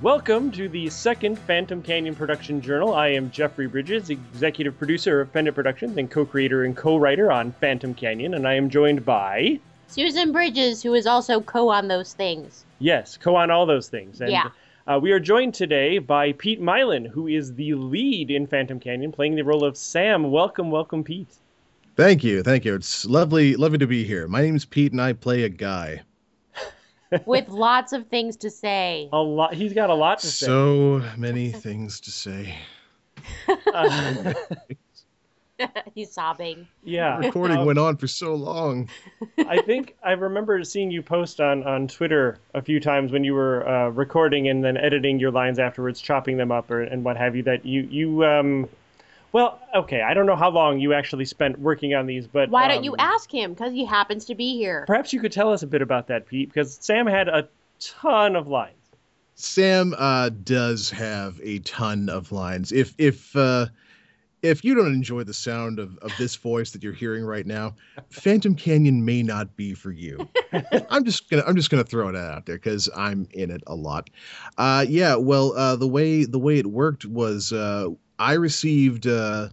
Welcome to the second Phantom Canyon Production Journal. I am Jeffrey Bridges, executive producer of Pendant Productions and co creator and co writer on Phantom Canyon, and I am joined by. Susan Bridges, who is also co on those things. Yes, co on all those things. And, Yeah. Uh, we are joined today by Pete Mylan, who is the lead in Phantom Canyon, playing the role of Sam. Welcome, welcome, Pete. Thank you, thank you. It's lovely, lovely to be here. My name's Pete, and I play a guy. With lots of things to say. A lot. He's got a lot to say. So many things to say. Uh, He's sobbing. yeah. Recording Uh, went on for so long. I think I remember seeing you post on, on Twitter a few times when you were uh, recording and then editing your lines afterwards, chopping them up or, and what have you. That you you um, well, okay, I don't know how long you actually spent working on these, but Why don't you um, ask him? Because he happens to be here. Perhaps you could tell us a bit about that, Pete, because Sam had a ton of lines. Sam uh, does have a ton of lines. If if uh, if you don't enjoy the sound of, of this voice that you're hearing right now, Phantom Canyon may not be for you. I'm just gonna I'm just gonna throw that out there because I'm in it a lot. Uh, yeah, well, uh, the way the way it worked was uh, I received uh,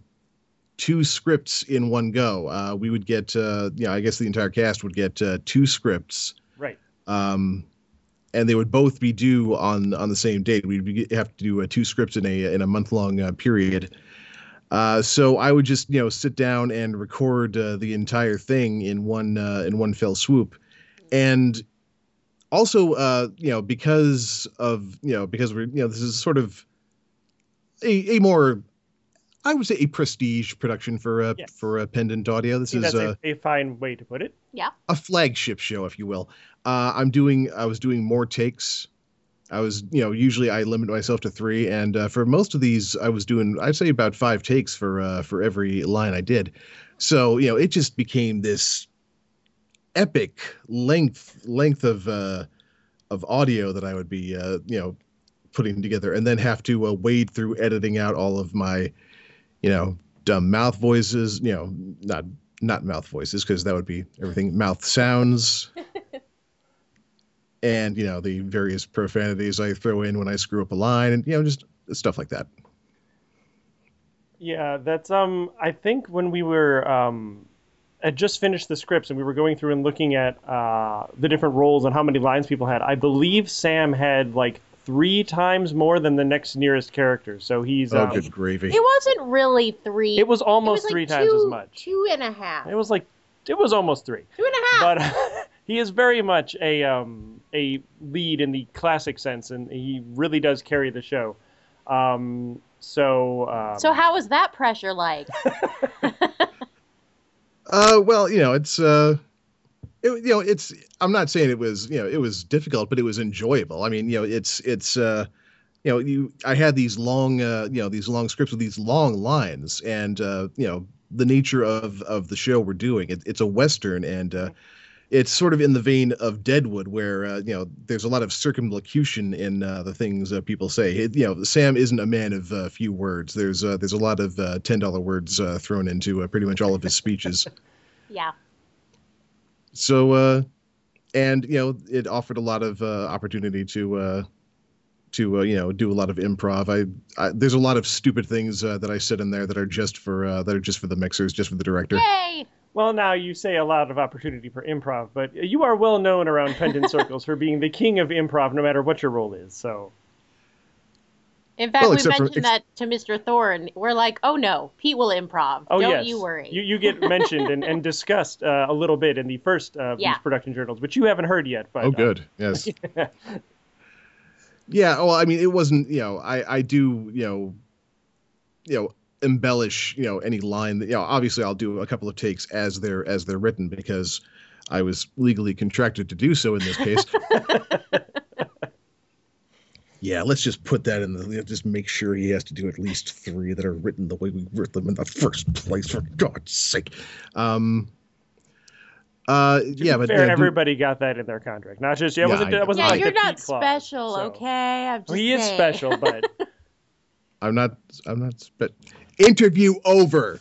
two scripts in one go. Uh, we would get uh, yeah, I guess the entire cast would get uh, two scripts Right. um, and they would both be due on on the same date. We'd be, have to do uh, two scripts in a in a month long uh, period. Uh, so I would just you know sit down and record uh, the entire thing in one uh, in one fell swoop, and also uh, you know because of you know because we're you know this is sort of a, a more I would say a prestige production for a Yes. for a Pendant Audio. This I is that's a, a fine way to put it. Yeah, a flagship show, if you will. Uh, I'm doing, I was doing more takes. I was, you know, usually I limit myself to three, and uh, for most of these, I was doing, I'd say about five takes for uh, for every line I did. So you know, it just became this epic length length of uh, of audio that I would be, uh, you know, putting together, and then have to uh, wade through editing out all of my, you know, dumb mouth voices. You know, not not mouth voices because that would be everything mouth sounds and you know the various profanities i throw in when i screw up a line and you know just stuff like that Yeah, that's um. I think when we were um, had just finished the scripts and we were going through and looking at uh, the different roles and how many lines people had. I believe Sam had like three times more than the next nearest character. So he's oh um, good gravy It wasn't really three. it was It almost was like three times as much. Two and a half. It was like it was almost three. Two and a half. But he is very much a um a lead in the classic sense, and he really does carry the show. Um. So. Um, so how was that pressure like? uh well you know it's uh it, you know it's i'm not saying it was you know it was difficult but it was enjoyable i mean you know it's it's uh you know you i had these long uh you know these long scripts with these long lines and uh you know the nature of of the show we're doing it, it's a western and uh it's sort of in the vein of Deadwood, where uh, you know there's a lot of circumlocution in uh, the things uh, people say. It, you know, Sam isn't a man of uh, few words. There's uh, there's a lot of uh, ten dollar words uh, thrown into pretty much all of his speeches. yeah. So, uh, and you know, it offered a lot of uh, opportunity to uh, to uh, you know do a lot of improv. I, I there's a lot of stupid things uh, that I said in there that are just for uh, that are just for the mixers, just for the director. Yay! Well, now you say a lot of opportunity for improv, but you are well known around pendant circles for being the king of improv, no matter what your role is. So, In fact, Well, we except for- mentioned ex- that to Mr. Thorne. We're like, oh no, Pete will improv. oh Don't yes, you worry. You, you get mentioned and, and discussed uh, a little bit in the first uh, of Yeah. these production journals, which you haven't heard yet. But Oh, good. Yes. yeah. Well, I mean, it wasn't. You know, I I do. You know. You know, embellish. You know, any line that. You know, obviously, I'll do a couple of takes as they're as they're written because I was legally contracted to do so in this case. yeah, let's just put that in the. Just make sure he has to do at least three that are written the way we wrote them in the first place. For God's sake. Um. Uh. Yeah, but fair, uh, do- everybody got that in their contract. Not just yeah, Yeah, wasn't I it wasn't yeah, like you're not Pete clause, special, so- okay? I'm just Well, he is special, but I'm not. I'm not. But interview over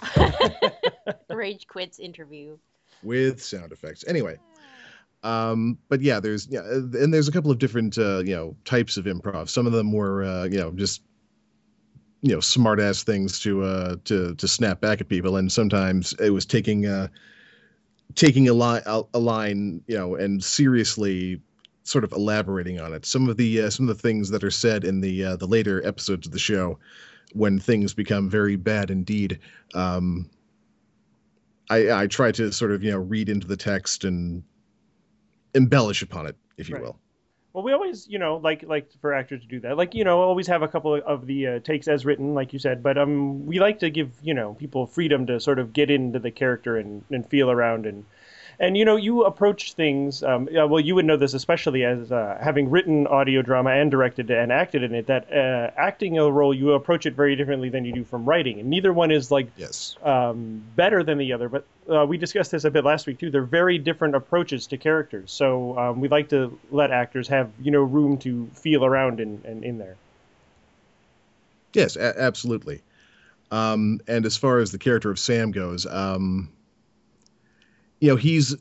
Rage quits interview. with sound effects. Anyway, Um, but yeah, there's yeah, and there's a couple of different uh, you know types of improv. Some of them were uh, you know just you know smart ass things to uh to to snap back at people, and sometimes it was taking uh taking a line a, a line you know and seriously sort of elaborating on it. Some of the uh, some of the things that are said in the uh, the later episodes of the show, when things become very bad indeed, um, I I try to sort of you know read into the text and embellish upon it, if you Right. will. Well, we always, you know, like like for actors to do that. Like, you know, always have a couple of, of the uh, takes as written, like you said. But um, we like to give, you know, people freedom to sort of get into the character and, and feel around and and you know, you approach things. Um, yeah, well, you would know this especially as uh, having written audio drama and directed and acted in it. That uh, acting a role, you approach it very differently than you do from writing, and neither one is like Yes. um, better than the other. But uh, we discussed this a bit last week too. They're very different approaches to characters. So um, we like to let actors have you know room to feel around and in, in, in there. Yes, a- absolutely. Um, and as far as the character of Sam goes, um, you know, he's.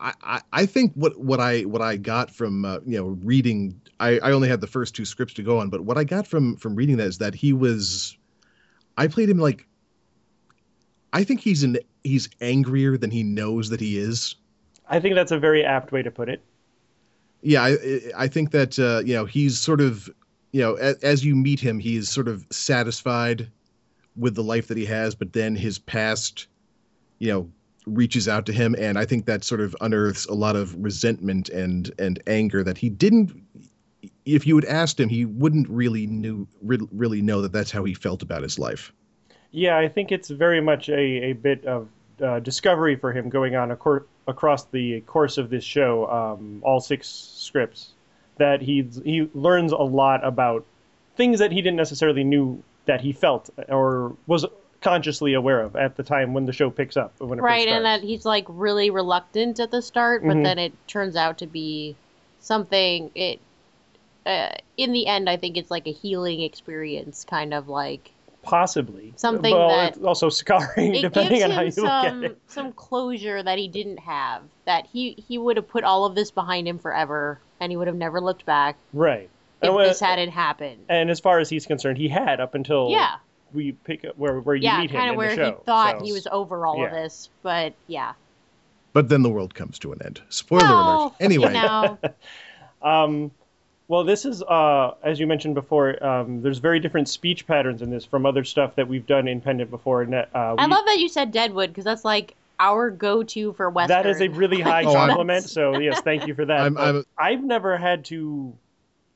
I, I, think what, what I what I got from uh, you know reading I, I only had the first two scripts to go on, but what I got from from reading that is that he was I played him like I think he's an he's angrier than he knows that he is. I think that's a very apt way to put it. Yeah, I I think that uh, you know he's sort of you know as, as you meet him, he's sort of satisfied with the life that he has, but then his past, you know, reaches out to him, and I think that sort of unearths a lot of resentment and and anger that he didn't. If you had asked him, he wouldn't really knew re- really know that that's how he felt about his life. Yeah, I think it's very much a, a bit of uh, discovery for him going on across the course of this show, um, all six scripts, that he he learns a lot about things that he didn't necessarily knew that he felt or was consciously aware of at the time when the show picks up. When it right, and that he's like really reluctant at the start, but Mhm. then it turns out to be something. It uh, in the end, I think it's like a healing experience, kind of like possibly something well, that- also scarring it depending gives on how him you look at some it. some closure that he didn't have. That he he would have put all of this behind him forever, and he would have never looked back Right. if And, this hadn't happened. and as far as he's concerned, he had up until Yeah, we pick up where where you yeah, meet him kind in of where the show. he thought so- he was over all of this, but yeah. But then the world comes to an end. Spoiler Well, alert. Anyway, you know, Um, well, this is, uh, as you mentioned before, um, there's very different speech patterns in this from other stuff that we've done in Pendant before. And that, uh, I love that you said Deadwood because that's like our go-to for Western. that is a really high Oh, I'm- compliment. So yes, thank you for that. I'm- I'm- I've never had to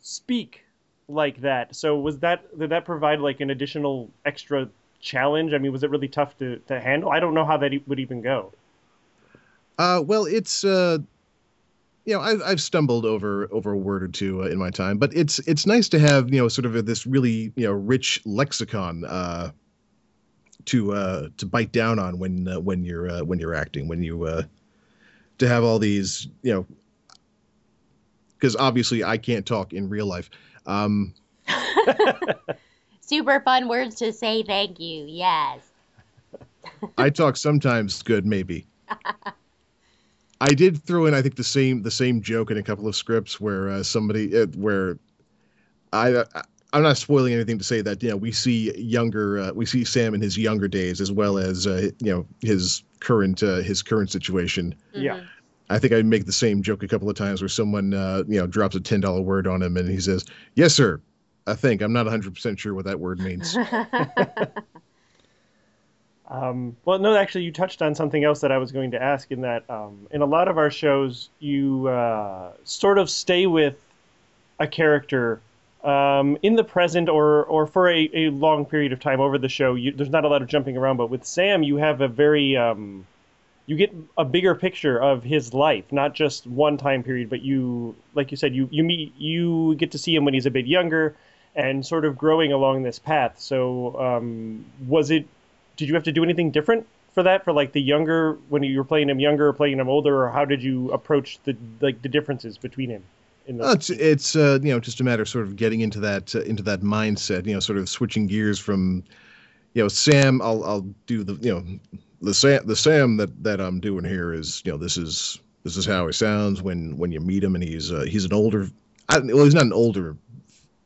speak like that. So was that did that provide like an additional extra challenge? I mean, was it really tough to, to handle? I don't know how that would even go. Uh, well, it's uh, you know, I've I've stumbled over over a word or two uh, in my time, but it's it's nice to have you know sort of a, this really you know rich lexicon uh, to uh, to bite down on when uh, when you're uh, when you're acting when you uh, to have all these you know because obviously I can't talk in real life. Um, super fun words to say thank you. Yes. I talk sometimes good, maybe. I did throw in, I think, the same the same joke in a couple of scripts where uh, somebody uh, where I. I I'm not spoiling anything to say that you know we see younger uh, we see Sam in his younger days as well as uh, you know his current uh, his current situation. Yeah. Mhm. I think I make the same joke a couple of times where someone uh, you know drops a ten dollar word on him and he says, "Yes, sir." I think I'm not 100 percent sure what that word means. Um, well, no, actually, you touched on something else that I was going to ask. In that, um, in a lot of our shows, you uh, sort of stay with a character um, in the present or or for a, a long period of time over the show. You, there's not a lot of jumping around, but with Sam, you have a very um, you get a bigger picture of his life, not just one time period, but you, like you said, you you meet you get to see him when he's a bit younger and sort of growing along this path. So, um, was it? Did you have to do anything different for that? For like the younger, when you were playing him younger or playing him older, or how did you approach the like the differences between him? In Uh, it's it's uh, you know just a matter of sort of getting into that uh, into that mindset. You know, sort of switching gears from, you know, Sam. I'll I'll do the you know the Sam the Sam that that I'm doing here is you know this is this is how he sounds when when you meet him, and he's uh, he's an older. I, well, he's not an older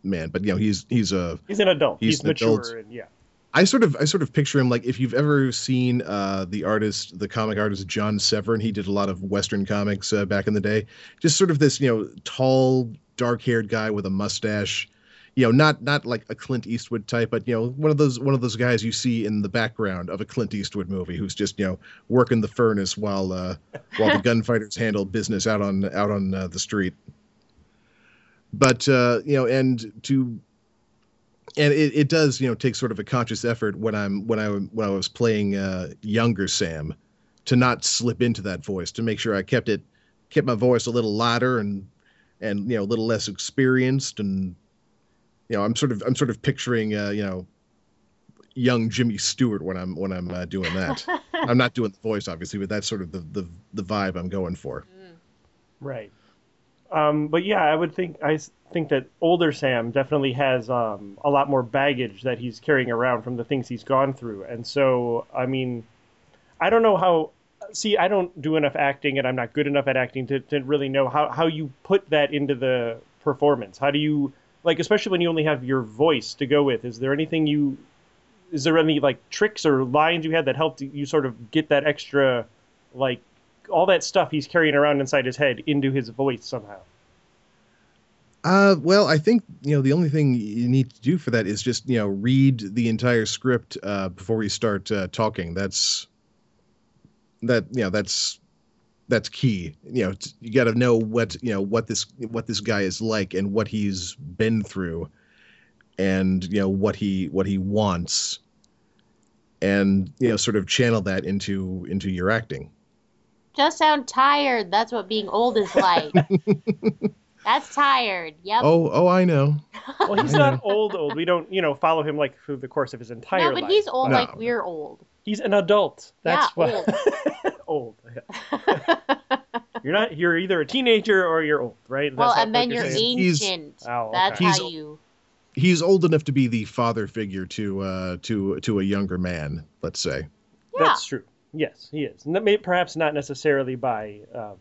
man, but you know he's he's a he's an adult. He's He's, an mature adult. and yeah. I sort of I sort of picture him like if you've ever seen uh, the artist, the comic artist John Severin. He did a lot of Western comics uh, back in the day. Just sort of this, you know, tall, dark-haired guy with a mustache. You know, not not like a Clint Eastwood type, but you know, one of those one of those guys you see in the background of a Clint Eastwood movie, who's just you know working the furnace while uh, while the gunfighters handle business out on out on uh, the street. But uh, you know, and to and it, it does you know take sort of a conscious effort when i'm when i when i was playing uh younger sam to not slip into that voice to make sure i kept it kept my voice a little lighter and and you know a little less experienced and you know i'm sort of i'm sort of picturing uh you know young jimmy stewart when i'm when i'm uh, doing that i'm not doing the voice obviously but that's sort of the the, the vibe i'm going for Right. Um, but yeah, I would think I s- think that older Sam definitely has um, a lot more baggage that he's carrying around from the things he's gone through, and so I mean, I don't know how. See, I don't do enough acting, and I'm not good enough at acting to, to really know how, how you put that into the performance. How do you like, especially when you only have your voice to go with? Is there anything you is there any like tricks or lines you had that helped you sort of get that extra like all that stuff he's carrying around inside his head into his voice somehow Uh, well, I think you know the only thing you need to do for that is just you know read the entire script uh, before we start uh, talking. That's that you know that's that's key. You know t- you got to know what you know what this what this guy is like and what he's been through, and you know what he what he wants, and you know sort of channel that into into your acting. Just sound tired. That's what being old is like. That's tired. Yep. Oh oh I know. well he's I not old old we don't you know follow him like through the course of his entire life. no, but life he's old No. like we're old. He's an adult that's Yeah, what old yeah. you're not you're either a teenager or you're old right well, That's and then what you're saying? He's- ancient. Oh, That's okay. how you. He's old enough to be the father figure to uh, to to a younger man. Let's say. Yeah. That's true. Yes, he is. And that may, perhaps not necessarily by, um,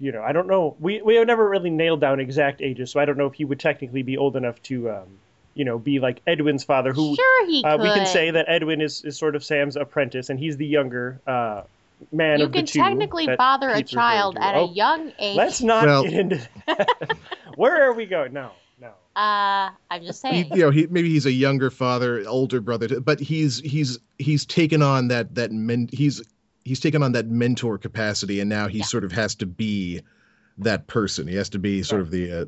you know, I don't know. We we have never really nailed down exact ages, so I don't know if he would technically be old enough to, um, you know, be like Edwin's father, who sure, he uh, could. we can say that Edwin is, is sort of Sam's apprentice, and he's the younger uh, man you of can the two. You can technically that father a child at Oh, a young age. Let's not Well- get into that. Where are we going? No, no. Uh, I'm just He, saying. you know, he maybe he's a younger father, older brother, but he's he's he's taken on that that men he's he's taken on that mentor capacity, and now he Yeah. sort of has to be that person. He has to be sort of the. Uh,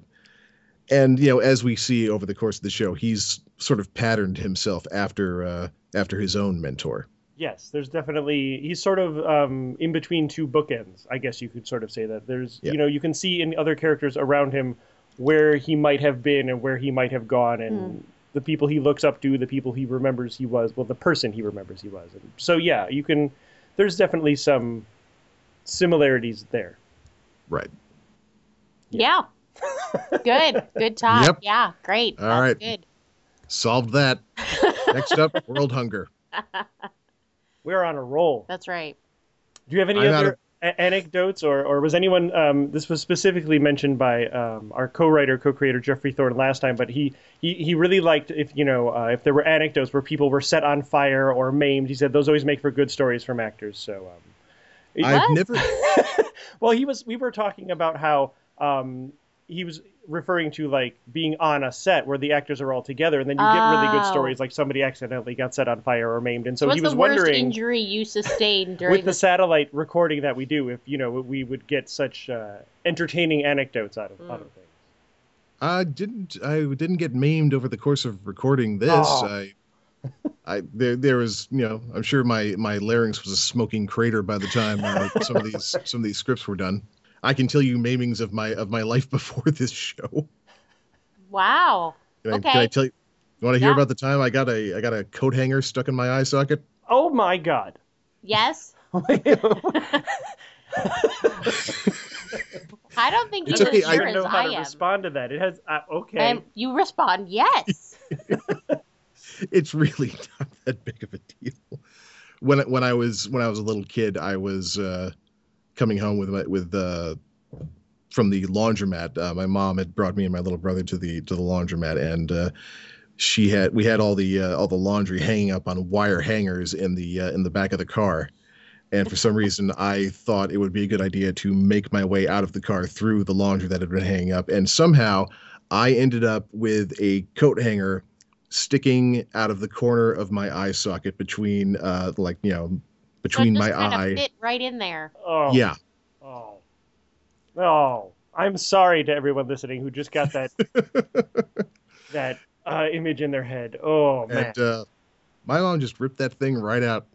and you know, as we see over the course of the show, he's sort of patterned himself after uh, after his own mentor. Yes, there's definitely he's sort of um, in between two bookends. I guess you could sort of say that. There's Yeah. you know you can see in other characters around him where he might have been and where he might have gone, and the people he looks up to, the people he remembers he was, well, the person he remembers he was. And so yeah, you can. There's definitely some similarities there. Right. Yeah. Good. Good talk. Yep. Yeah. Great. All That's right. Good. Solved that. Next up, world hunger. We're on a roll. That's right. Do you have any I'm other a- anecdotes, or, or was anyone? Um, this was specifically mentioned by um, our co-writer, co-creator Geoffrey Thorne last time, but he he, he really liked if you know uh, if there were anecdotes where people were set on fire or maimed. He said those always make for good stories from actors. So, um, I've What? never. well, he was. We were talking about how um, he was referring to like being on a set where the actors are all together, and then you get really good Oh. stories like somebody accidentally got set on fire or maimed, and so, what's he was the worst wondering injury you sustained during with the satellite recording that we do, if you know we would get such uh, entertaining anecdotes out of, Mm. out of things. I didn't. I didn't get maimed over the course of recording this. Oh. I, I there there was you know I'm sure my my larynx was a smoking crater by the time uh, some of these some of these scripts were done. I can tell you maimings of my of my life before this show. Wow. Can I, can I tell you? You want to hear Yeah. about the time I got a I got a coat hanger stuck in my eye socket? Oh my God! Yes. I don't think It's you're okay, I- sure I as don't know how I to am. respond to that. It has uh, okay. And you respond, yes. It's really not that big of a deal. When when I was when I was a little kid, I was uh, coming home with my, with uh, from the laundromat. Uh, my mom had brought me and my little brother to the to the laundromat, and uh, she had we had all the uh, all the laundry hanging up on wire hangers in the uh, in the back of the car. And for some reason, I thought it would be a good idea to make my way out of the car through the laundry that had been hanging up. And somehow, I ended up with a coat hanger sticking out of the corner of my eye socket between, uh, like you know, between my it eye. fit right in there. Oh. Yeah, Oh. Oh. I'm sorry to everyone listening who just got that that uh, image in their head. Oh man. and uh, my mom just ripped that thing right out,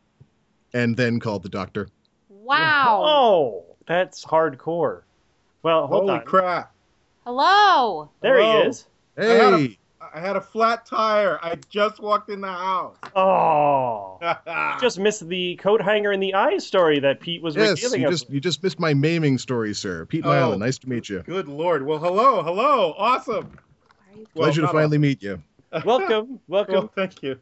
and then called the doctor. Wow. Oh, that's hardcore. Well, hold Holy on. crap! Hello. There Hello. he is. had a- Hey, I had a flat tire. I just walked in the house. Oh. Just missed the coat hanger in the eye story that Pete was yes, revealing you us. just you just missed my maiming story, sir. Pete Oh. Mylan, nice to meet you. Good lord. Well, hello, hello, awesome. Well, Pleasure to not finally meet you. welcome, welcome, Well, thank you.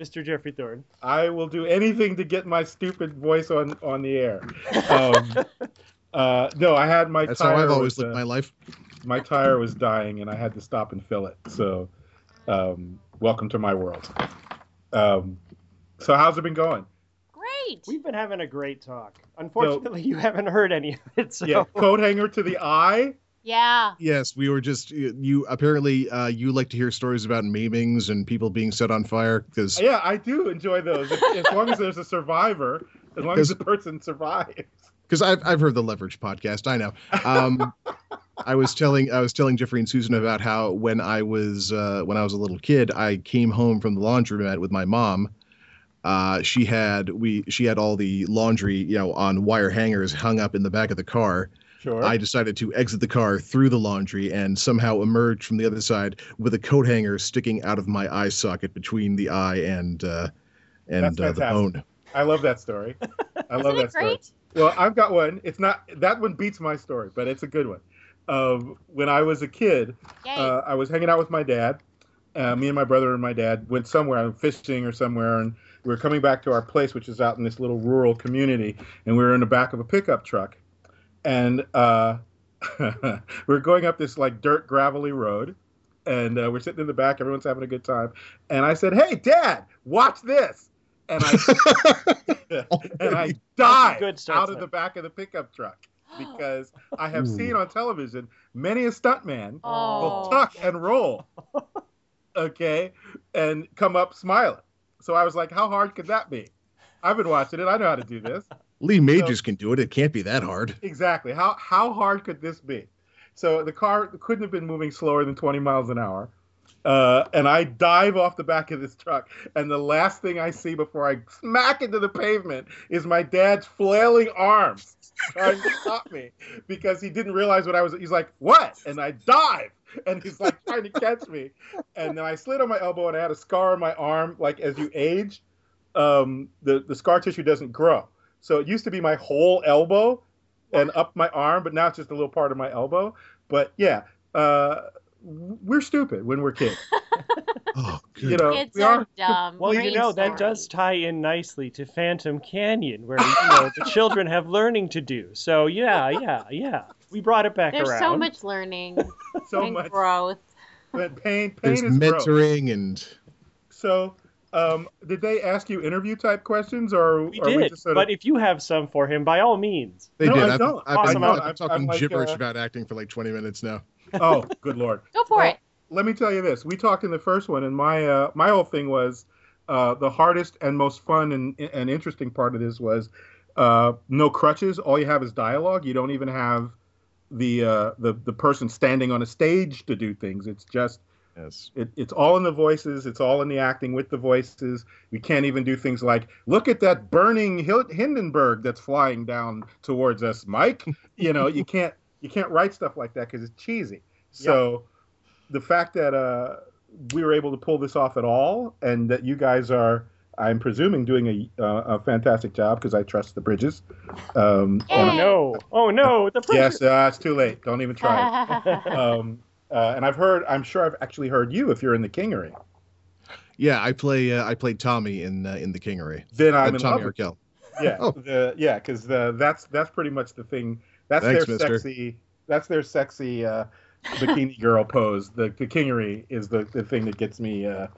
Mr. Geoffrey Thorne. I will do anything to get my stupid voice on on the air. Um, uh, no, I had my That's tire. how I've always was, lived uh, my life. my tire was dying, and I had to stop and fill it. So, um, welcome to my world. Um, so, how's it been going? Great. We've been having a great talk. Unfortunately, you haven't heard any of it. So Yeah, coat hanger to the eye. Yeah. Yes, we were just you, you apparently uh, you like to hear stories about maimings and people being set on fire because Yeah, I do enjoy those. If, as long as there's a survivor, as long as the person survives. because I've I've heard the Leverage podcast. I know. Um, I was telling I was telling Jeffrey and Susan about how when I was uh, when I was a little kid, I came home from the laundromat with my mom. Uh, she had we she had all the laundry you know on wire hangers hung up in the back of the car. Sure. I decided to exit the car through the laundry and somehow emerge from the other side with a coat hanger sticking out of my eye socket between the eye and uh, and uh, the bone. I love that story. I love Isn't that it story. great? Well, I've got one. It's not that one beats my story, but it's a good one. Um, when I was a kid, uh, I was hanging out with my dad. Uh, me and my brother and my dad went somewhere, fishing or somewhere, and we were coming back to our place, which is out in this little rural community, and we were in the back of a pickup truck, and uh, we're going up this like dirt gravelly road, and uh, we're sitting in the back, everyone's having a good time, and I said, "Hey, Dad, watch this," and I and I dive good out of the back of the pickup truck because I have Ooh. seen on television many a stuntman will oh. tuck and roll, okay, and come up smiling. So I was like, how hard could that be? I've been watching it. I know how to do this. Lee Majors can do it. It can't be that hard. Exactly. How how hard could this be? So the car couldn't have been moving slower than 20 miles an hour. Uh, and I dive off the back of this truck, and the last thing I see before I smack into the pavement is my dad's flailing arms trying to stop me because he didn't realize what I was. He's like, "What?" And I dive, and he's like trying to catch me, and then I slid on my elbow, and I had a scar on my arm. Like as you age, um, the the scar tissue doesn't grow. So it used to be my whole elbow and up my arm, but now it's just a little part of my elbow. But yeah, uh, we're stupid when we're kids. Oh. You know, Kids we are are. dumb. Well, you Great know, that does tie in nicely to Phantom Canyon, where, you know, the children have learning to do. So, yeah, yeah, yeah. We brought it back There's around. so much learning so and much growth. but pain. Pain There's is growth. mentoring and So, um, did they ask you interview type questions, or We are we did, just sort of? but if you have some for him, by all means. they No, did. I I've, don't. I've I been, don't. I've been I'm- talking I'm like, gibberish uh, about acting for like 20 minutes now. Oh, good lord. Go for Well, it. Let me tell you this. We talked in the first one, and my uh, my whole thing was uh, the hardest and most fun and and interesting part of this was uh, no crutches. All you have is dialogue. You don't even have the uh, the the person standing on a stage to do things. It's just Yes. it, it's all in the voices. It's all in the acting with the voices. We can't even do things like look at that burning Hindenburg that's flying down towards us, Mike. You know, you can't you can't write stuff like that because it's cheesy. So the fact that uh, we were able to pull this off at all, and that you guys are, I'm presuming, doing a uh, a fantastic job because I trust the bridges. Um, Oh, and- no. Oh, no. The pressure. yes, uh, it's too late. Don't even try. it. um, uh, and I've heard, I'm sure I've actually heard you if you're in the Kingery. Yeah, I play. Uh, I played Tommy in uh, in the Kingery. Then Uh, I'm in Tommy love. With, Arkell. yeah, Oh. the yeah, because that's that's pretty much the thing. That's Thanks, their mister. sexy. That's their sexy uh, bikini girl pose. The the kingery is the, the thing that gets me uh,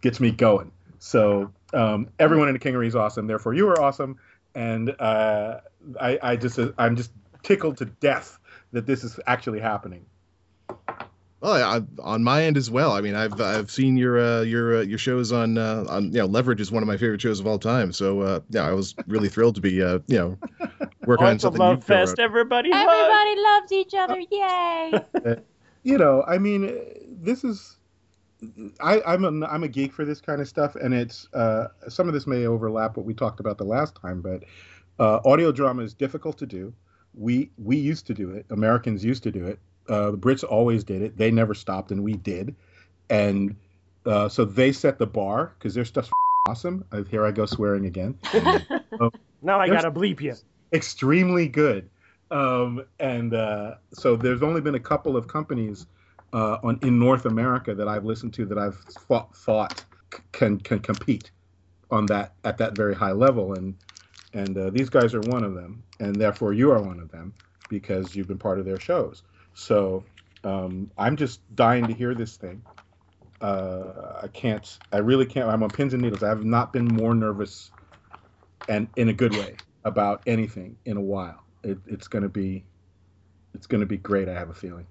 gets me going. So um, everyone in the kingery is awesome. Therefore, you are awesome, and uh, I I just I'm just tickled to death that this is actually happening. Well, I, on my end as well. I mean, I've I've seen your uh, your uh, your shows on uh, on you know Leverage is one of my favorite shows of all time. So uh, yeah, I was really thrilled to be uh, you know working Oh, on something. love you co-wrote. fest. Everybody, hug. Everybody loves each other. Yay! you know, I mean, this is. I, I'm a I'm a geek for this kind of stuff, and it's uh, some of this may overlap what we talked about the last time, but uh, audio drama is difficult to do. We we used to do it. Americans used to do it. Uh, the Brits always did it. They never stopped, and we did. And uh, so they set the bar because their stuff's awesome. Uh, here I go swearing again. Now I gotta bleep you. extremely good. Um, and uh, so there's only been a couple of companies uh, on in North America that I've listened to that I've thought, thought c- can can compete on that at that very high level, and and uh, these guys are one of them, and therefore you are one of them because you've been part of their shows. So um, I'm just dying to hear this thing. Uh, I can't. I really can't. I'm on pins and needles. I have not been more nervous, and in a good way, about anything in a while. It, it's going to be, it's going to be great. I have a feeling.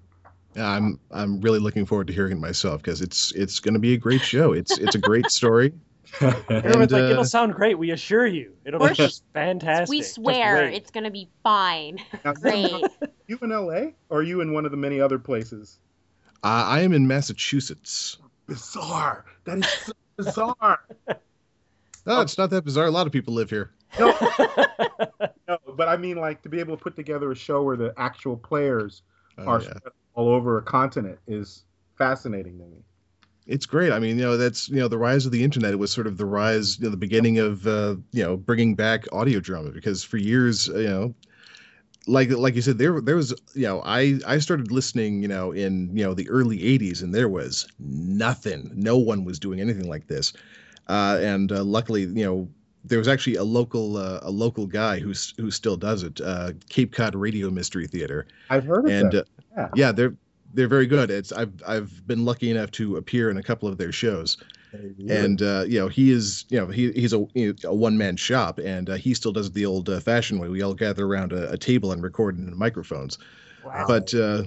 Yeah, I'm I'm really looking forward to hearing it myself because it's it's going to be a great show. It's it's a great story. Everyone's like, uh, it'll sound great. We assure you, it'll be just fantastic. we swear it's gonna be fine. Great. You in L.A. or are you in one of the many other places? Uh, I am in Massachusetts. Bizarre. That is so bizarre. No, it's not that bizarre. A lot of people live here. No, no, but I mean, like to be able to put together a show where the actual players Oh, are yeah. all over a continent is fascinating to me. It's great. I mean, you know, that's you know the rise of the internet. It was sort of the rise, you know, the beginning of uh, you know bringing back audio drama because for years, you know, like like you said, there there was you know I I started listening, you know, in you know the early '80s, and there was nothing. No one was doing anything like this, uh, and uh, luckily, you know. There was actually a local uh, a local guy who's who still does it, uh, Cape Cod Radio Mystery Theater, I've heard of and that. uh, Yeah. yeah, they're they're very good. It's I've I've been lucky enough to appear in a couple of their shows, and uh, you know he is you know he he's a, a one man shop, and uh, he still does it the old uh, fashioned way. We all gather around a, a table and record in microphones. Wow. But uh,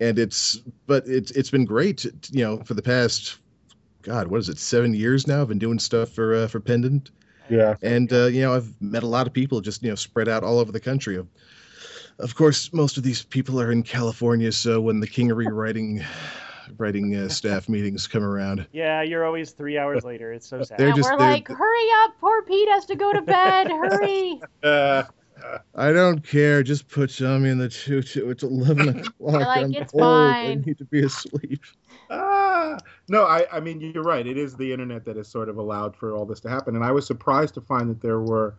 and it's but it's it's been great. You know, for the past God, what is it? Seven years now. I've been doing stuff for uh, for Pendant, yeah. and uh, you know I've met a lot of people just you know spread out all over the country. Of, of course, most of these people are in California, so when the Kingery writing writing uh, staff meetings come around, yeah, you're always three hours later. It's so sad. They're and just- we're they're- like, hurry up, poor Pete has to go to bed. Hurry. Uh, I don't care. Just put Tommy in the choo-choo. It's eleven o'clock. like, I'm "It's old. I need to be asleep. Ah, no, I, I mean, you're right. It is the internet that has sort of allowed for all this to happen. And I was surprised to find that there were, a- a-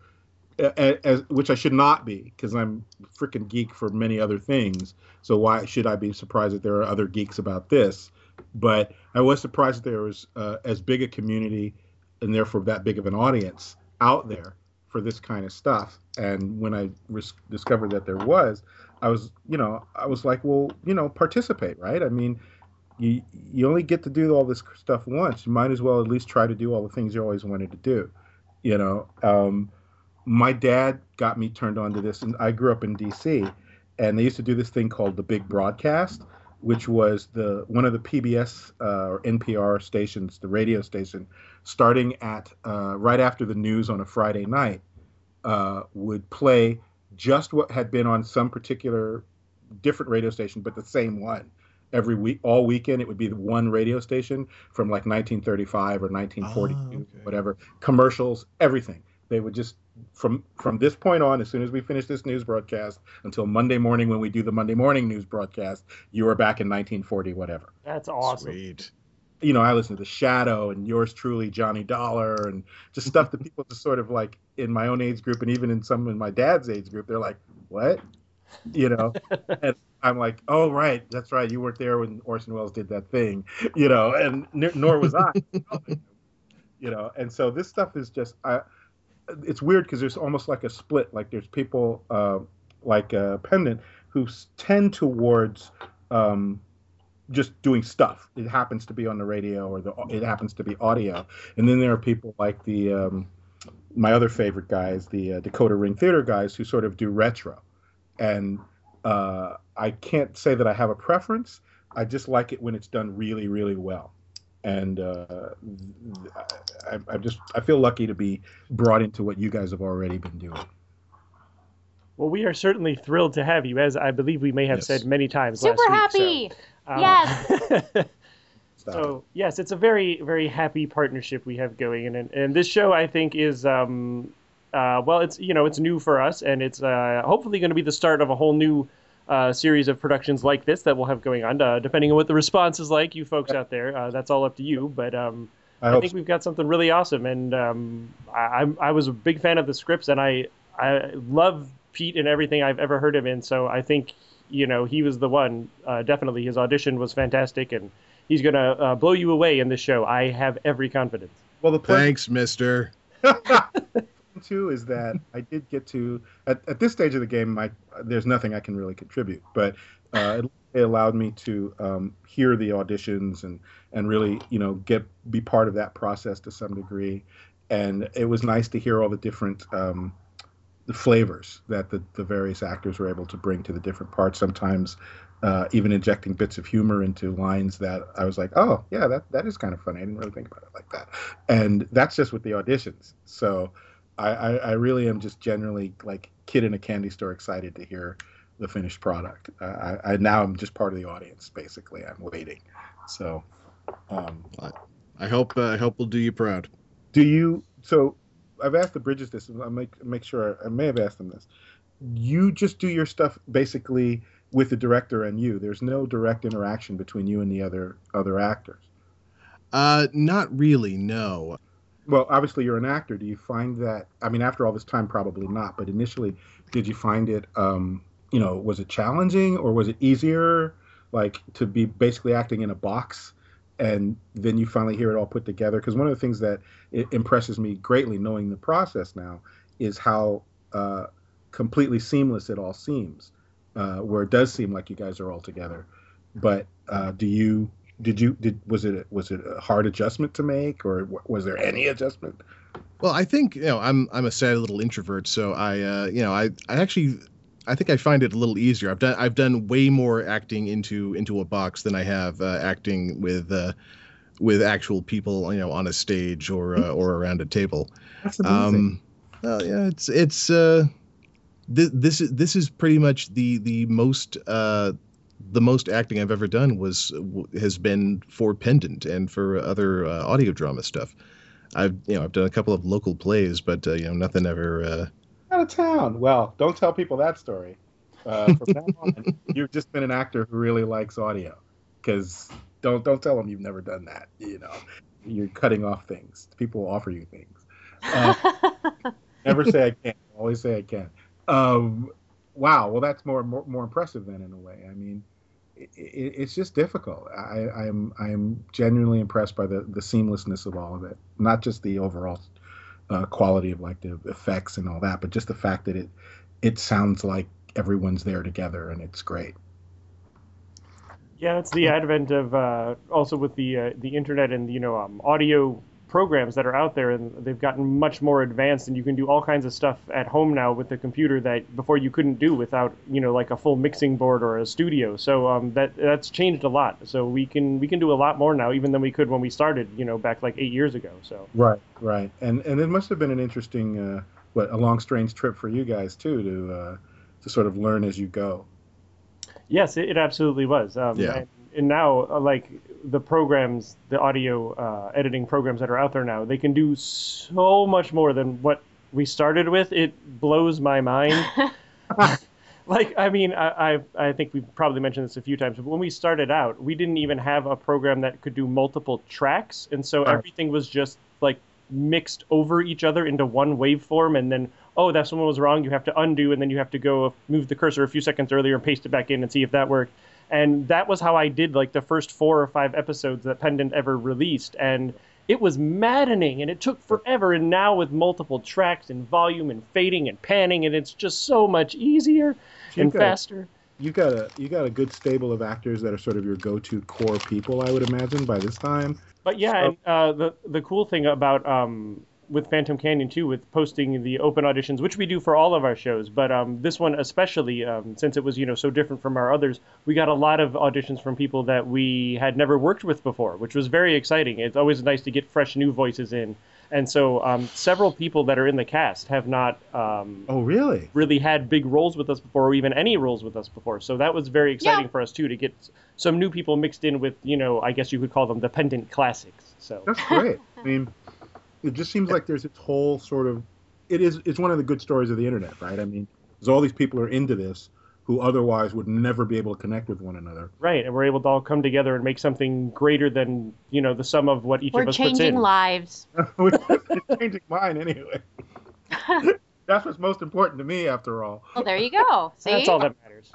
as, which I should not be, because I'm freaking geek for many other things. So why should I be surprised that there are other geeks about this? But I was surprised that there was uh, as big a community and therefore that big of an audience out there for this kind of stuff. And when I discovered that there was, I was, you know, I was like, well, you know, participate, right? I mean, you you only get to do all this stuff once. You might as well at least try to do all the things you always wanted to do. You know, um, my dad got me turned on to this, and I grew up in D.C. and they used to do this thing called the Big Broadcast, which was the one of the PBS uh, or NPR stations, the radio station, starting at uh, right after the news on a Friday night, uh, would play just what had been on some particular different radio station, but the same one every week, all weekend. It would be the one radio station from like 1935 or 1942, Ah, okay. whatever. Commercials, everything. They would just from from this point on, as soon as we finish this news broadcast until Monday morning when we do the Monday morning news broadcast, you are back in 1940, whatever. That's awesome. Sweet. You know, I listen to The Shadow and yours truly, Johnny Dollar, and just stuff that people just sort of like in my own age group and even in some in my dad's age group, they're like, "What?" You know, and I'm like, "Oh, right, that's right. You weren't there when Orson Welles did that thing," you know, and n- nor was I. you know, and so this stuff is just I. it's weird because there's almost like a split. Like there's people uh, like uh, Pendant who tend towards um, just doing stuff. It happens to be on the radio or the it happens to be audio, and then there are people like the um, my other favorite guys, the uh, Decoder Ring Theater guys, who sort of do retro, and uh, I can't say that I have a preference. I just like it when it's done really, really well, and uh, I, I just I feel lucky to be brought into what you guys have already been doing. Well, we are certainly thrilled to have you, as I believe we may have Yes. said many times Super last happy. week. so, um, Yes. So yes, it's a very very happy partnership we have going, and and this show I think is um uh well it's you know it's new for us, and it's uh hopefully going to be the start of a whole new uh, series of productions like this that we'll have going on. Uh, depending on what the response is like, you folks out there, uh, that's all up to you. But um, I I hope think we've got something really awesome, and um, I, I'm- I was a big fan of the scripts, and I I love Pete and everything I've ever heard him in. So I think you know he was the one. Uh, definitely, his audition was fantastic, and he's gonna uh, blow you away in this show. I have every confidence. well the pleasure Thanks, Mister. too is that I did get to at, at this stage of the game. My there's nothing I can really contribute, but uh, it, it allowed me to um, hear the auditions and and really you know get be part of that process to some degree. And it was nice to hear all the different um, the flavors that the, the various actors were able to bring to the different parts. Sometimes uh, even injecting bits of humor into lines that I was like, oh yeah, that that is kind of funny. I didn't really think about it like that. And that's just with the auditions. So I, I, I really am just generally like kid in a candy store excited to hear the finished product. Uh, I, I now I'm just part of the audience basically. I'm waiting. So, um, I hope uh, I hope we'll do you proud. do you? So I've asked the Bridges this. and I'll make make sure I may have asked them this. You just do your stuff basically with the director and you. There's no direct interaction between you and the other other actors. Uh, not really. No. Well, obviously you're an actor. Do you find that? I mean, after all this time, probably not. But initially, did you find it? Um, you know, was it challenging or was it easier, like to be basically acting in a box, and then you finally hear it all put together? Because one of the things that it impresses me greatly, knowing the process now, is how uh, completely seamless it all seems. Uh, where it does seem like you guys are all together, but uh, do you? Did you did was it was it a hard adjustment to make or was there any adjustment? Well, I think you know I'm I'm a sad little introvert, so I uh, you know I I actually I think I find it a little easier. I've done I've done way more acting into into a box than I have uh, acting with uh, with actual people you know on a stage or uh, or around a table. That's Um, well, yeah, it's it's uh, th- this is this is pretty much the the most uh the most acting I've ever done was has been for Pendant and for other uh, audio drama stuff. I've you know I've done a couple of local plays, but uh, you know nothing ever. Uh, out of town. Well, don't tell people that story. Uh, from now on, you've just been an actor who really likes audio, because don't don't tell them you've never done that. You know, you're cutting off things. People will offer you things. Uh, never say I can't. Always say I can. Um, wow. Well, that's more, more more impressive than in a way. I mean, it, it, it's just difficult. I, I'm I'm genuinely impressed by the the seamlessness of all of it. Not just the overall uh, quality of like the effects and all that, but just the fact that it it sounds like everyone's there together and it's great. Yeah, it's the advent of uh, also with the uh, the internet and you know um, audio programs that are out there, and they've gotten much more advanced, and you can do all kinds of stuff at home now with the computer that before you couldn't do without you know like a full mixing board or a studio. So um, that that's changed a lot. So we can we can do a lot more now, even than we could when we started, you know, back like eight years ago. So Right, right, and and it must have been an interesting, uh, what a long strange trip for you guys too to uh, to sort of learn as you go. Yes, it, it absolutely was. Um, Yeah. And, and now, uh, like the programs, the audio uh, editing programs that are out there now, they can do so much more than what we started with. It blows my mind. like, I mean, I, I I think we've probably mentioned this a few times, but when we started out, we didn't even have a program that could do multiple tracks, and so Right. everything was just like mixed over each other into one waveform, and then oh, that someone was wrong, you have to undo, and then you have to go move the cursor a few seconds earlier and paste it back in and see if that worked. And that was how I did like the first four or five episodes that Pendant ever released, and it was maddening and it took forever. And now with multiple tracks and volume and fading and panning, and it's just so much easier You've and got- faster. You got a you got a good stable of actors that are sort of your go-to core people, I would imagine, by this time. But yeah, So- and uh, the the cool thing about um, with Phantom Canyon too, with posting the open auditions, which we do for all of our shows, but um, this one especially, um, since it was you know so different from our others, we got a lot of auditions from people that we had never worked with before, which was very exciting. It's always nice to get fresh new voices in, and so um, several people that are in the cast have not. Um, Oh, really? Really had big roles with us before, or even any roles with us before. So that was very exciting Yeah. for us too to get some new people mixed in with, you know, I guess you could call them the pendant classics. So That's great. I mean, it just seems like there's this whole sort of it is it's one of the good stories of the internet, right? I mean, because all these people are into this who otherwise would never be able to connect with one another. Right, and we're able to all come together and make something greater than you know the sum of what each We're of us puts changing in. lives. Which is changing mine anyway. That's what's most important to me, after all. Well, there you go. See? That's all that matters.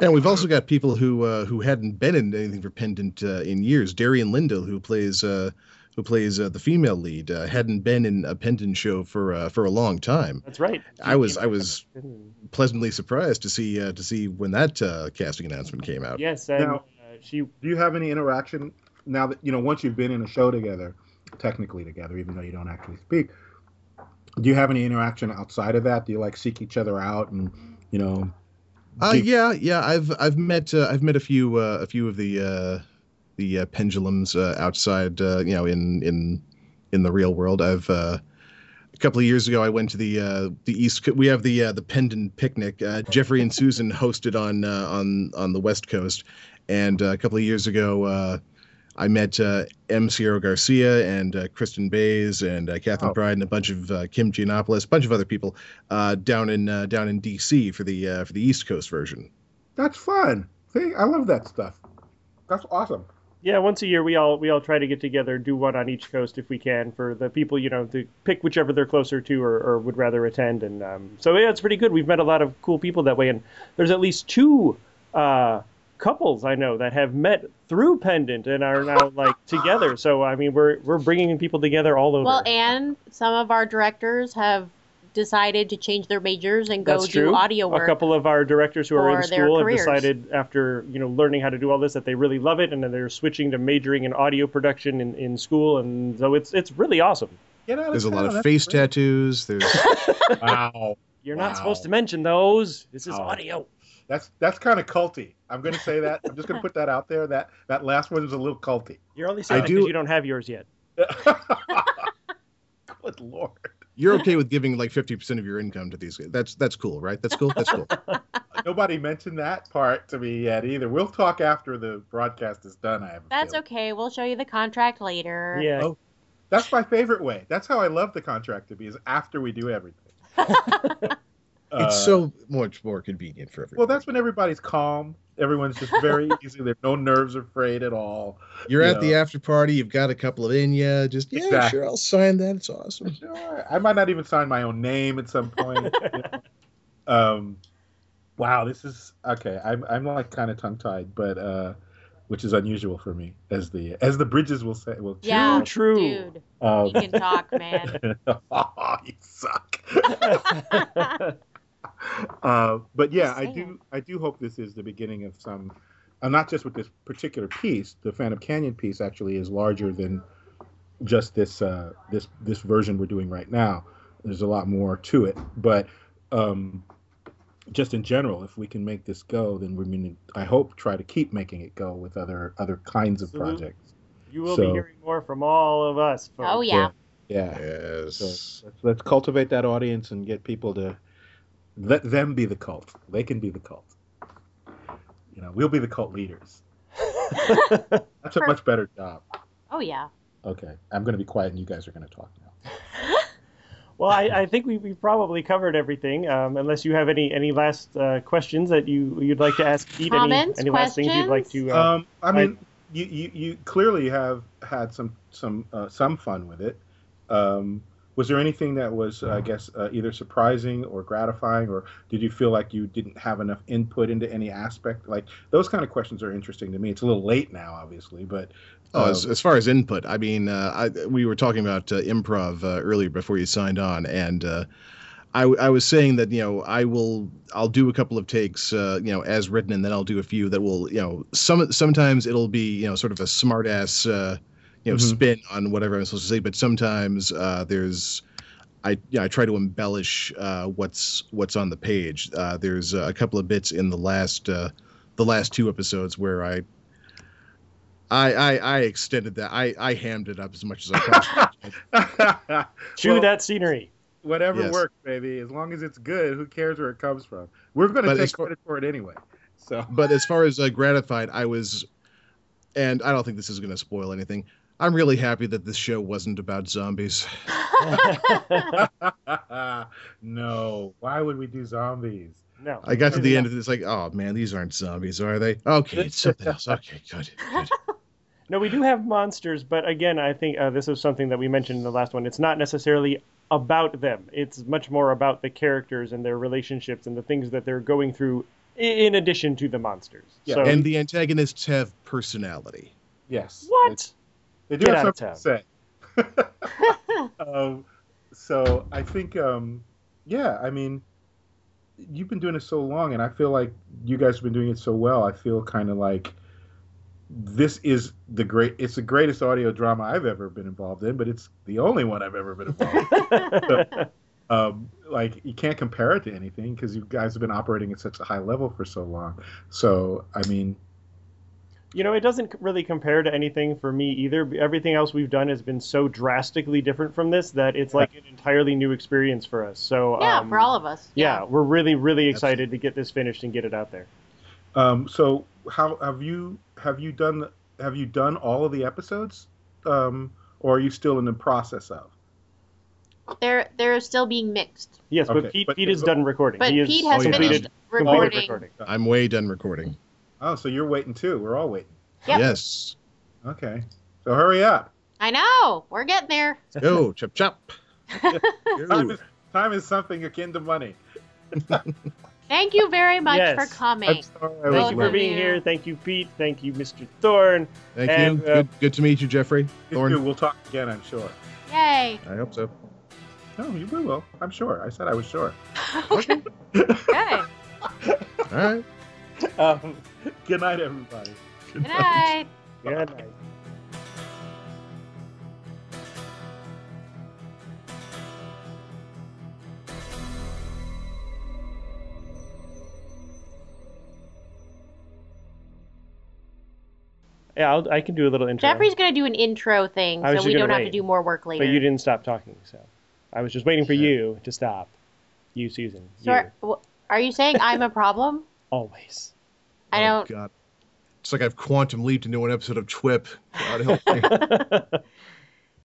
And we've also got people who uh, who hadn't been in anything for Pendant uh, in years. Darian Lindell, who plays uh, who plays uh, the female lead, uh, hadn't been in a Pendant show for uh, for a long time. That's right. I was I was pleasantly surprised to see uh, to see when that uh, casting announcement came out. Yes, and Now- uh, she. Do you have any interaction now that you know once you've been in a show together, technically together, even though you don't actually speak? Do you have any interaction outside of that? Do you like seek each other out and you know? Uh, yeah, yeah. I've I've met uh, I've met a few uh, a few of the uh, the uh, pendulums uh, outside uh, you know in in in the real world. I've uh, a couple of years ago I went to the uh, the east. Co- We have the uh, the pendant picnic. Uh, Jeffrey and Susan hosted on uh, on on the west coast, and uh, a couple of years ago. Uh, I met uh, M. Sierra Garcia and uh, Kristen Bays and uh, Catherine Oh. Pride and a bunch of uh, Kim Giannopoulos, a bunch of other people uh, down in uh, down in D.C. for the uh, for the East Coast version. That's fun. See, I love that stuff. That's awesome. Yeah, once a year we all we all try to get together, do one on each coast if we can, for the people you know to pick whichever they're closer to or, or would rather attend. And um, so yeah, it's pretty good. We've met a lot of cool people that way, and there's at least two uh, couples I know that have met through Pendant and are now like together. So I mean, we're we're bringing people together all over. Well, and some of our directors have decided to change their majors and go That's do true. audio work. A couple of our directors who are in school have decided after you know learning how to do all this that they really love it, and then they're switching to majoring in audio production in, in school, and so it's it's really awesome. Get out There's a lot of that's face great. tattoos. There's Wow. You're Wow. not supposed to mention those. This is Oh. audio. That's that's kind of culty. I'm going to say that. I'm just going to put that out there. That that last one is a little culty. You're only saying I that do- because you don't have yours yet. Good lord. You're okay with giving like 50% of your income to these guys. That's that's cool, right? That's cool. That's cool. Nobody mentioned that part to me yet either. We'll talk after the broadcast is done. I have. That's feeling. okay. We'll show you the contract later. Yeah. Oh. That's my favorite way. That's how I love the contract to be. Is after we do everything. Uh, it's so much more convenient for everyone. Well, that's when everybody's calm. Everyone's just very easy. There's no nerves are frayed at all. You're you at the after party. You've got a couple of in you. Just yeah, Exactly. sure, I'll sign that. It's awesome. Sure. I might not even sign my own name at some point. you know. um, wow, this is okay. I'm I'm like kind of tongue tied, but uh, which is unusual for me, as the as the bridges will say. Well, Yeah, True. dude. Um, You can talk, man. oh, you suck. uh, but yeah, I do I do hope this is the beginning of some, uh, not just with this particular piece. The Phantom Canyon piece actually is larger than just this uh, this this version we're doing right now. There's a lot more to it, but um, just in general, if we can make this go, then we're going to I hope try to keep making it go with other other kinds of Absolutely. projects. You will be hearing more from all of us. Folks. Oh yeah. Yeah. Yes. So let's, let's cultivate that audience and get people to let them be the cult. They can be the cult. You know, we'll be the cult leaders. That's a much better job. Oh yeah. Okay, I'm going to be quiet and you guys are going to talk now. Well, I, I think we, we've probably covered everything. Um, unless you have any any last uh, questions that you you'd like to ask Pete, Comments, any, any last things you'd like to. Uh, Um, I mean, you, you, you clearly have had some some uh, some fun with it. Um, was there anything that was, uh, I guess, uh, either surprising or gratifying, or did you feel like you didn't have enough input into any aspect? Like those kind of questions are interesting to me. It's a little late now, obviously, but Oh, as, as far as input, I mean, uh, I, we were talking about uh, improv uh, earlier before you signed on, and uh, I, I was saying that you know I will I'll do a couple of takes uh, you know as written, and then I'll do a few that will you know some sometimes it'll be you know sort of a smart ass uh, you know Mhm. spin on whatever I'm supposed to say, but sometimes there's I you know, I try to embellish what's what's on the page. there's a couple of bits in the last the last two episodes where I I, I I extended that. I I hammed it up as much as I could. Chew Well, that scenery. whatever Yes. works, baby. As long as it's good, who cares where it comes from? We're going to But take far- credit for it anyway. So But as far as uh, gratified, I was, and I don't think this is going to spoil anything. I'm really happy that this show wasn't about zombies. no, why would we do zombies? no. I got to the end of this like, oh man, these aren't zombies, are they? Okay, it's something else. Okay, good, good. No, we do have monsters, but again, I think uh, this is something that we mentioned in the last one. It's not necessarily about them. It's much more about the characters and their relationships and the things that they're going through in addition to the monsters. Yeah, so, And the antagonists have personality. Yes. what? They do Get have something to say. um, so I think, um, yeah, I mean, you've been doing it so long, and I feel like you guys have been doing it so well. I feel kind of like this is the great. It's the greatest audio drama I've ever been involved in, but it's the only one I've ever been involved. in. um, like you can't compare it to anything because you guys have been operating at such a high level for so long. So I mean, You know, it doesn't really compare to anything for me either. Everything else we've done has been so drastically different from this that it's like an entirely new experience for us. So yeah, um, for all of us. Yeah, we're really, really Absolutely. excited to get this finished and get it out there. Um, so how have you have you done have you done all of the episodes, um, or are you still in the process of? They're they're still being mixed, Yes, Okay, but Pete, but- Pete is done recording. but he is Pete has oh, yeah. finished recording. recording. I'm way done recording. Oh, so you're waiting too. We're all waiting. Yep. Yes. Okay, so hurry up. I know we're getting there. Go chop chop. Time is, time is something akin to money. Thank you very much Yes. for coming. I'm sorry. I Thank you for being you. here. Thank you, Pete. Thank you, Mr. Thorne. Thank And, you. uh, good, good to meet you, Geoffrey. You Thorne. too. We'll talk again. I'm sure. Yay. I hope so. No, you will. I'm sure. I said I was sure. okay. Okay. All right. Um, good night, everybody. Good night. Good night. Yeah, I'll, I can do a little intro. Jeffrey's gonna do an intro thing, so we don't gonna have to do more work later. but you didn't stop talking, so I was just waiting for Sure. you to stop. You, Susan. So you. are, are you saying I'm a problem? Always. I Oh, don't. God. It's like I've quantum leaped into an episode of Twip. God help me.